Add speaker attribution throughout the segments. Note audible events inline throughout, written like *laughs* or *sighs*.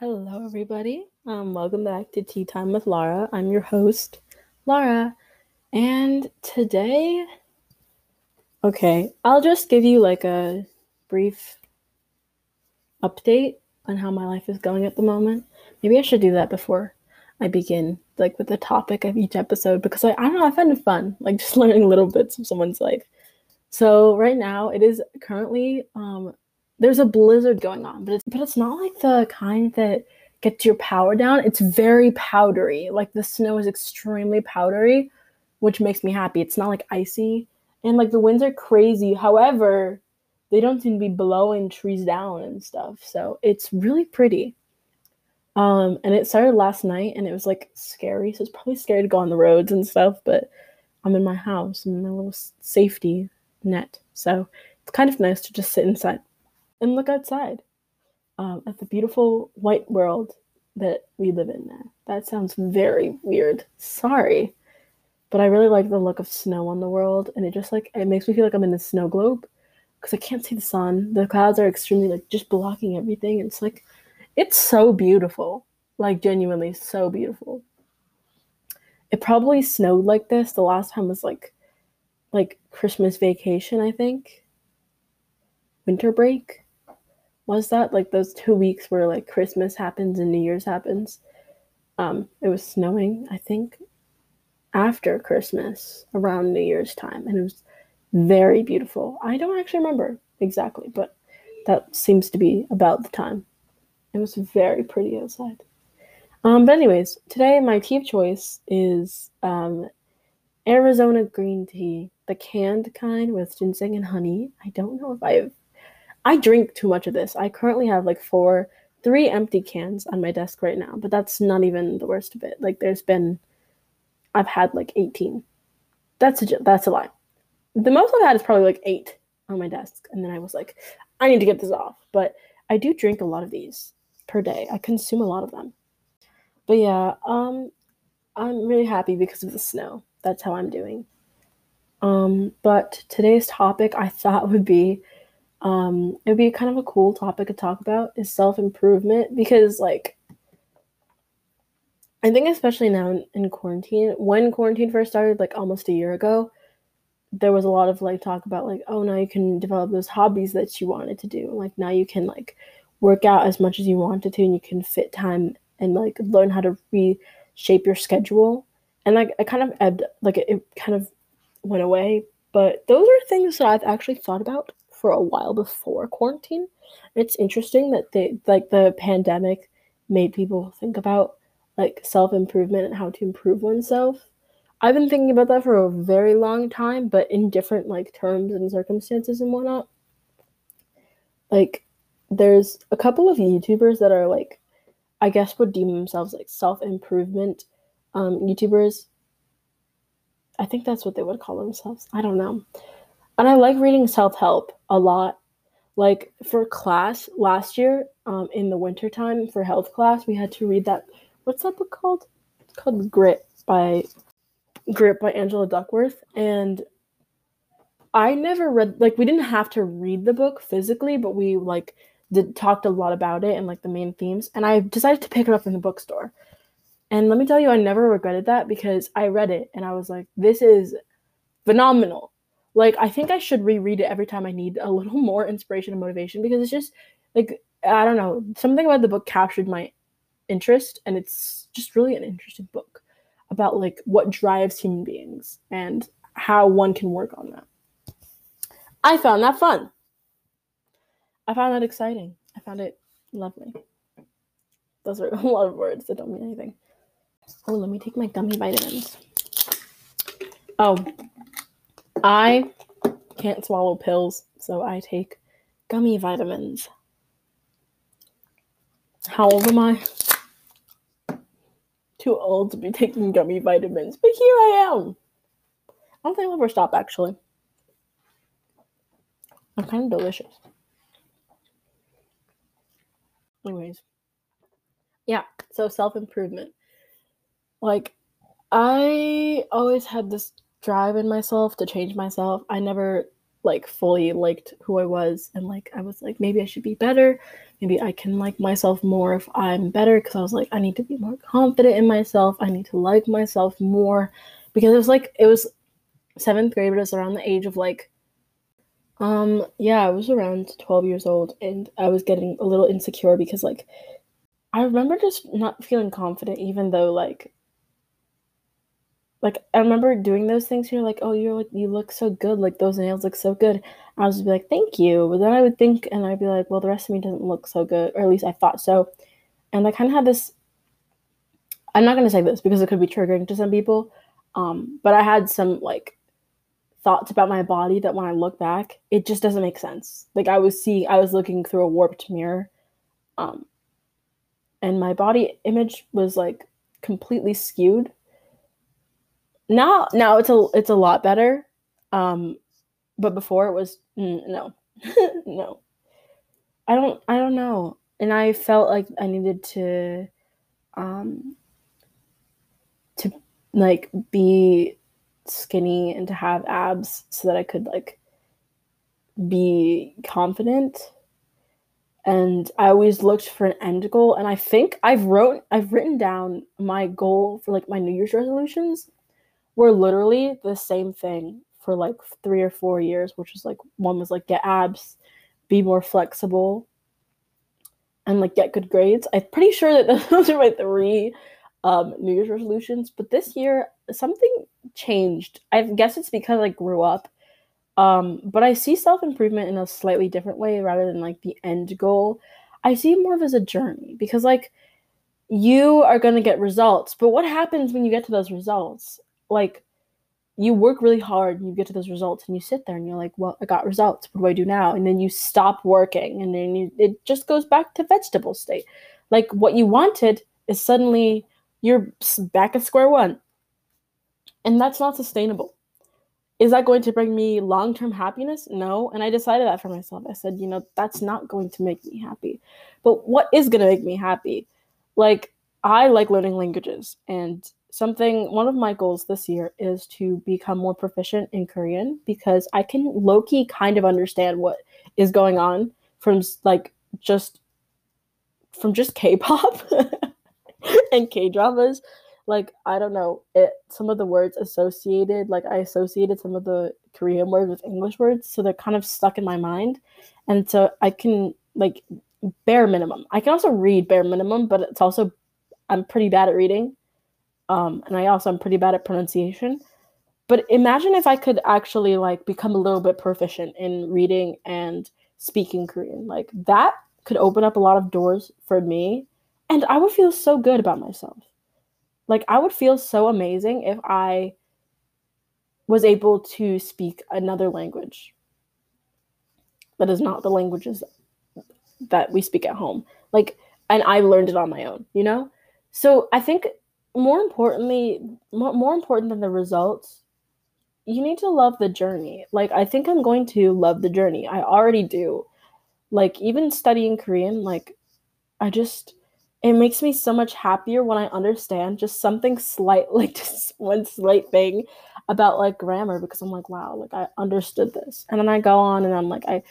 Speaker 1: Hello, everybody. Um, welcome back to Tea Time with Laura. I'm your host, Laura, and today, okay, I'll just give you like a brief update on how my life is going at the moment. Maybe I should do that before I begin, like with the topic of each episode, because I, I don't know, I find it fun, like *laughs* just learning little bits of someone's life. So right now, it is currently um, there's a blizzard going on, but it's but it's not like the kind that gets your power down. It's very powdery. Like the snow is extremely powdery, which makes me happy. It's not like icy. And like the winds are crazy. However, they don't seem to be blowing trees down and stuff. So it's really pretty. Um, and it started last night and it was like scary. So it's probably scary to go on the roads and stuff, but I'm in my house, in my little safety net. So it's kind of nice to just sit inside and look outside um, at the beautiful white world that we live in now. That sounds very weird. Sorry. But I really like the look of snow on the world, and it just like it makes me feel like I'm in a snow globe because I can't see the sun. The clouds are extremely like just blocking everything. It's like it's so beautiful, like genuinely so beautiful. It probably snowed like this. The last time was like like Christmas vacation, I think. Winter break was that like those two weeks where like Christmas happens and New Year's happens. Um, it was snowing, I think, after Christmas around New Year's time, and it was very beautiful. I don't actually remember exactly, but that seems to be about the time. It was very pretty outside. Um, but anyways, today my tea of choice is um, Arizona green tea, the canned kind with ginseng and honey. I don't know if I've I drink too much of this. I currently have like four, three empty cans on my desk right now, but that's not even the worst of it. Like there's been, I've had like 18. That's a, that's a lie. The most I've had is probably like eight on my desk. And then I was like, I need to get this off. But I do drink a lot of these per day. I consume a lot of them. But yeah, um, I'm really happy because of the snow. That's how I'm doing. Um, but today's topic I thought would be um, it would be kind of a cool topic to talk about is self improvement because, like, I think especially now in, in, quarantine, when quarantine first started, like almost a year ago, there was a lot of like talk about like, oh, now you can develop those hobbies that you wanted to do. Like now you can like work out as much as you wanted to, and you can fit time and like learn how to reshape your schedule. And like I kind of ebbed, like it, it kind of went away. But those are things that I've actually thought about for a while before quarantine. It's interesting that they like the pandemic made people think about like self improvement and how to improve oneself. I've been thinking about that for a very long time, but in different like terms and circumstances and whatnot. Like, there's a couple of YouTubers that are like, I guess would deem themselves like self improvement um, YouTubers. I think that's what they would call themselves. I don't know. And I like reading self help a lot. Like for class last year, um, in the wintertime for health class, we had to read that. What's that book called? It's called Grit by Grit by Angela Duckworth. And I never read like we didn't have to read the book physically, but we like did talked a lot about it and like the main themes. And I decided to pick it up in the bookstore. And let me tell you, I never regretted that because I read it and I was like, this is phenomenal. Like I think I should reread it every time I need a little *laughs* more inspiration and motivation because it's just like I don't know, something about the book captured my interest and it's just really an interesting book about like what drives human beings and how one can work on that. I found that fun. I found that exciting. I found it lovely. Those are *laughs* a lot of words that don't mean anything. Oh, let me take my gummy vitamins. Oh, I can't swallow pills, so I take gummy vitamins. How old am I? Too old to be taking gummy vitamins, but here I am. I don't think I'll ever stop actually. They're kind of delicious. Anyways, yeah, so self improvement. Like, I always had this drive in myself to change myself. I never like fully liked who I was and like I was like maybe I should be better. Maybe I can like myself more if I'm better because I was like I need to be more confident in myself. I need to like myself more because it was like it was 7th grade but it was around the age of like um yeah, I was around 12 years old and I was getting a little insecure because like I remember just not feeling confident even though like like I remember doing those things. You're like, oh, you're like, you look so good. Like those nails look so good. I was be like, thank you. But then I would think, and I'd be like, well, the rest of me doesn't look so good, or at least I thought so. And I kind of had this. I'm not gonna say this because it could be triggering to some people, um, but I had some like thoughts about my body that when I look back, it just doesn't make sense. Like I was seeing, I was looking through a warped mirror, um, and my body image was like completely skewed now now it's a it's a lot better um but before it was mm, no *laughs* no. I don't i don't know. And i felt like i needed to um to like be skinny and to have abs so that i could like be confident. And i always looked for an end goal. And i think i've wrote i've written down my goal for like my new year's resolutions were literally the same thing for like three or four years, which was like one was like get abs, be more flexible, and like get good grades. I'm pretty sure that *laughs* those are my three um, New Year's resolutions. But this year, something changed. I guess it's because I grew up. Um, but I see self improvement in a slightly different way rather than like the end goal. I see more of as a journey because like you are going to get results, but what happens when you get to those results? Like you work really hard and you get to those results and you sit there and you're like, well, I got results. What do I do now? And then you stop working and then you, it just goes back to vegetable state. Like what you wanted is suddenly you're back at square one. And that's not sustainable. Is that going to bring me long term happiness? No. And I decided that for myself. I said, you know, that's not going to make me happy. But what is going to make me happy? Like, I like learning languages and something one of my goals this year is to become more proficient in Korean because I can low key kind of understand what is going on from like just from just K-pop *laughs* and K-dramas. Like I don't know, it some of the words associated, like I associated some of the Korean words with English words, so they're kind of stuck in my mind. And so I can like bare minimum. I can also read bare minimum, but it's also I'm pretty bad at reading um, and I also am pretty bad at pronunciation. But imagine if I could actually like become a little bit proficient in reading and speaking Korean. Like that could open up a lot of doors for me, and I would feel so good about myself. Like I would feel so amazing if I was able to speak another language that is not the languages that we speak at home. Like and I learned it on my own, you know? So I think more importantly, more, more important than the results, you need to love the journey. Like I think I'm going to love the journey. I already do. Like even studying Korean, like I just it makes me so much happier when I understand just something slight *laughs* like just one slight thing about like grammar because I'm like, wow, like I understood this. And then I go on and I'm like I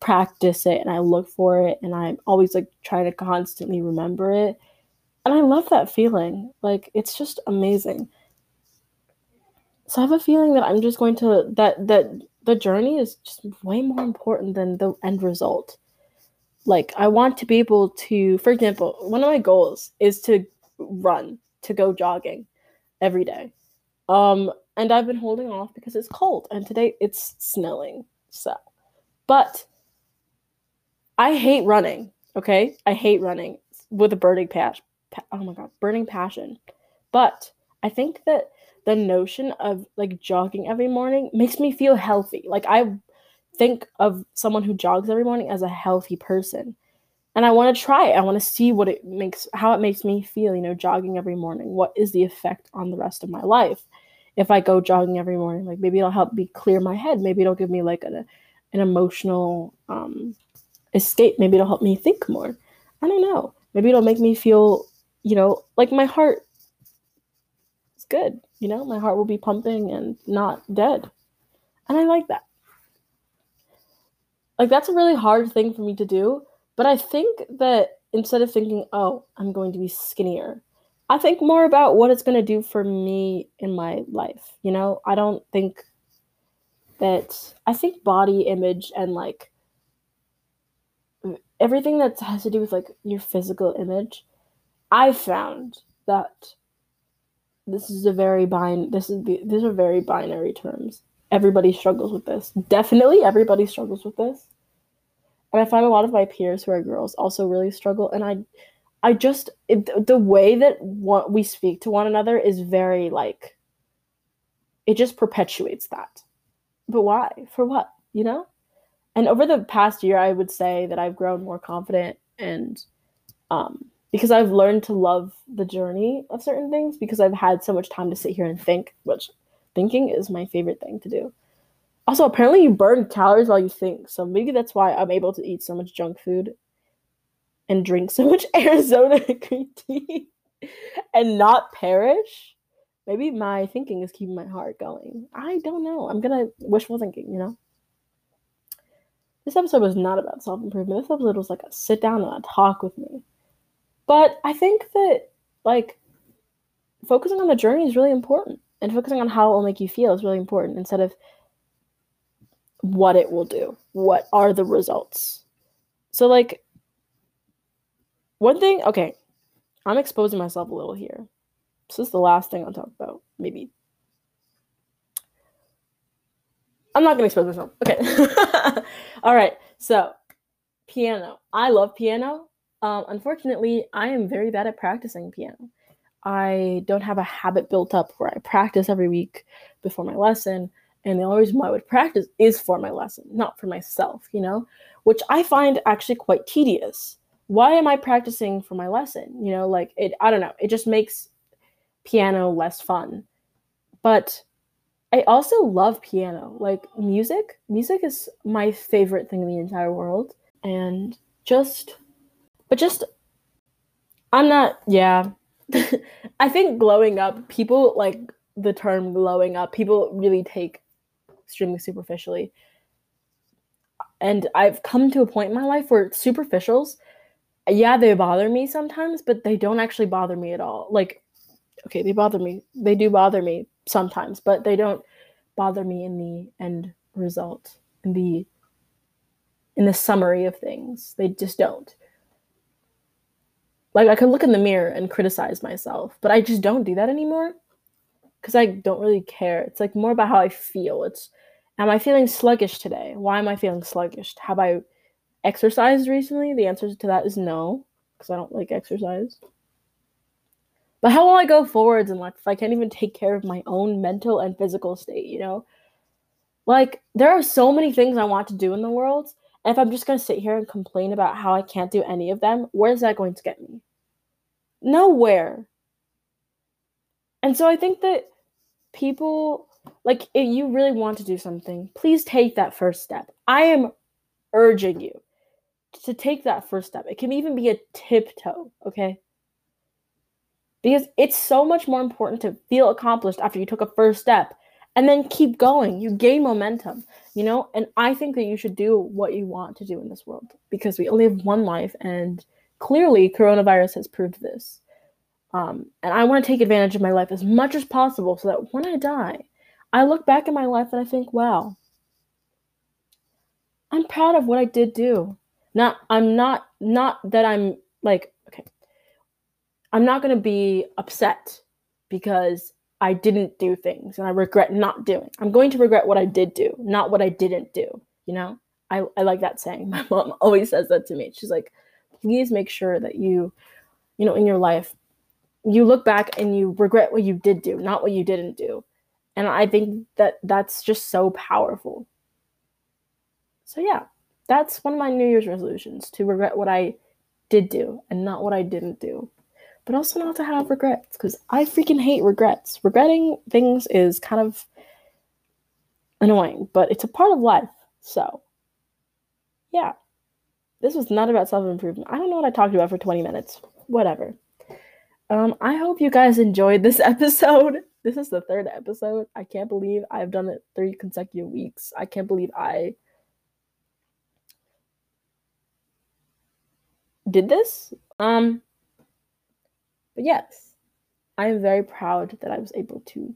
Speaker 1: practice it and I look for it and I'm always like trying to constantly remember it and I love that feeling. Like it's just amazing. So I have a feeling that I'm just going to that that the journey is just way more important than the end result. Like I want to be able to, for example, one of my goals is to run, to go jogging every day. Um and I've been holding off because it's cold and today it's snowing. So, but I hate running, okay? I hate running with a burning patch oh my god, burning passion. But I think that the notion of like jogging every morning makes me feel healthy. Like I think of someone who jogs every morning as a healthy person. And I want to try it. I want to see what it makes how it makes me feel, you know, jogging every morning. What is the effect on the rest of my life? If I go jogging every morning, like maybe it'll help me clear my head. Maybe it'll give me like an an emotional um escape. Maybe it'll help me think more. I don't know. Maybe it'll make me feel you know, like my heart is good, you know, my heart will be pumping and not dead. And I like that. like that's a really hard thing for me to do. But I think that instead of thinking, oh, I'm going to be skinnier, I think more about what it's going to do for me in my life. You know, I don't think that, I think body image and like everything that has to do with like your physical image, I found that this is a very bin this is the, these are very binary terms. Everybody struggles with this. Definitely everybody struggles with this. And I find a lot of my peers who are girls also really struggle and I I just it, the way that what we speak to one another is very like it just perpetuates that. But why? For what? You know? And over the past year I would say that I've grown more confident and um because I've learned to love the journey of certain things because I've had so much time to sit here and think, which thinking is my favorite thing to do. Also, apparently you burn calories while you think, so maybe that's why I'm able to eat so much junk food and drink so much *laughs* Arizona green tea and not perish. Maybe my thinking is keeping my heart going. I don't know. I'm gonna wishful thinking, you know? This episode was not about self improvement. This episode was like a sit down and a talk with me. But I think that like focusing on the journey is really important and focusing on how it will make you feel is really important instead of what it will do. What are the results? So like one thing, okay, I'm exposing myself a little here. This is the last thing I'll talk about, maybe. I'm not gonna expose myself. Okay. *laughs* All right. So, piano. I love piano. Um, unfortunately, I am very bad at practicing piano. I don't have a habit built up where I practice every week before my lesson. And the only reason why I would practice is for my lesson, not for myself, you know, which I find actually quite tedious. Why am I practicing for my lesson? You know, like it, I don't know, it just makes piano less fun. But I also love piano. Like music, music is my favorite thing in the entire world. And just but just, I'm not, yeah. *laughs* I think glowing up, people like the term glowing up, people really take extremely superficially. And I've come to a point in my life where superficials, yeah, they bother me sometimes, but they don't actually bother me at all. Like, okay, they bother me. They do bother me sometimes, but they don't bother me in the end result, in the in the summary of things. They just don't. Like I could look in the mirror and criticize myself, but I just don't do that anymore because I don't really care. It's like more about how I feel. It's am I feeling sluggish today? Why am I feeling sluggish? Have I exercised recently? The answer to that is no, because I don't like exercise. But how will I go forwards in life if I can't even take care of my own mental and physical state, you know? Like, there are so many things I want to do in the world. And if I'm just going to sit here and complain about how I can't do any of them, where is that going to get me? Nowhere. And so I think that people like if you really want to do something, please take that first step. I am urging you to take that first step. It can even be a tiptoe, okay? Because it's so much more important to feel accomplished after you took a first step and then keep going. You gain momentum, you know? And I think that you should do what you want to do in this world because we only have one life and clearly coronavirus has proved this. Um, and I want to take advantage of my life as much as possible so that when I die, I look back at my life and I think, wow, I'm proud of what I did do. Not, I'm not, not that I'm like, okay, I'm not going to be upset because I didn't do things and I regret not doing. I'm going to regret what I did do, not what I didn't do. You know, I, I like that saying. *laughs* My mom always says that to me. She's like, please make sure that you, you know, in your life, you look back and you regret what you did do, not what you didn't do. And I think that that's just so powerful. So, yeah, that's one of my New Year's resolutions to regret what I did do and not what I didn't do. But also not to have regrets because I freaking hate regrets. Regretting things is kind of annoying, but it's a part of life. So, yeah. This was not about self improvement. I don't know what I talked about for 20 minutes. Whatever. Um, I hope you guys enjoyed this *laughs* episode. This is the third episode. I can't believe I've done it three consecutive weeks. I can't believe I did this. Um, but yes, I am very proud that I was able to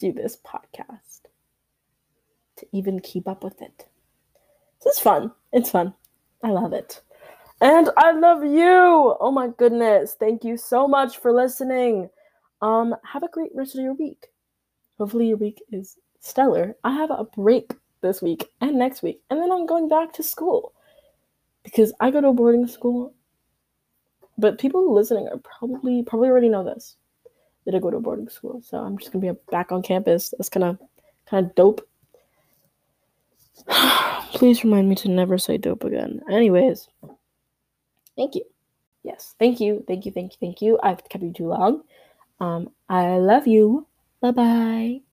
Speaker 1: do this podcast to even keep up with it. This is fun. It's fun. I love it. And I love you. Oh my goodness. Thank you so much for listening. Um have a great rest of your week. Hopefully your week is stellar. I have a break this week and next week. And then I'm going back to school. Because I go to a boarding school. But people listening are probably probably already know this. That I go to a boarding school. So I'm just gonna be back on campus. That's kinda kinda dope. *sighs* Please remind me to never say dope again. Anyways, thank you. Yes, thank you, thank you, thank you, thank you. I've kept you too long. Um, I love you. Bye bye.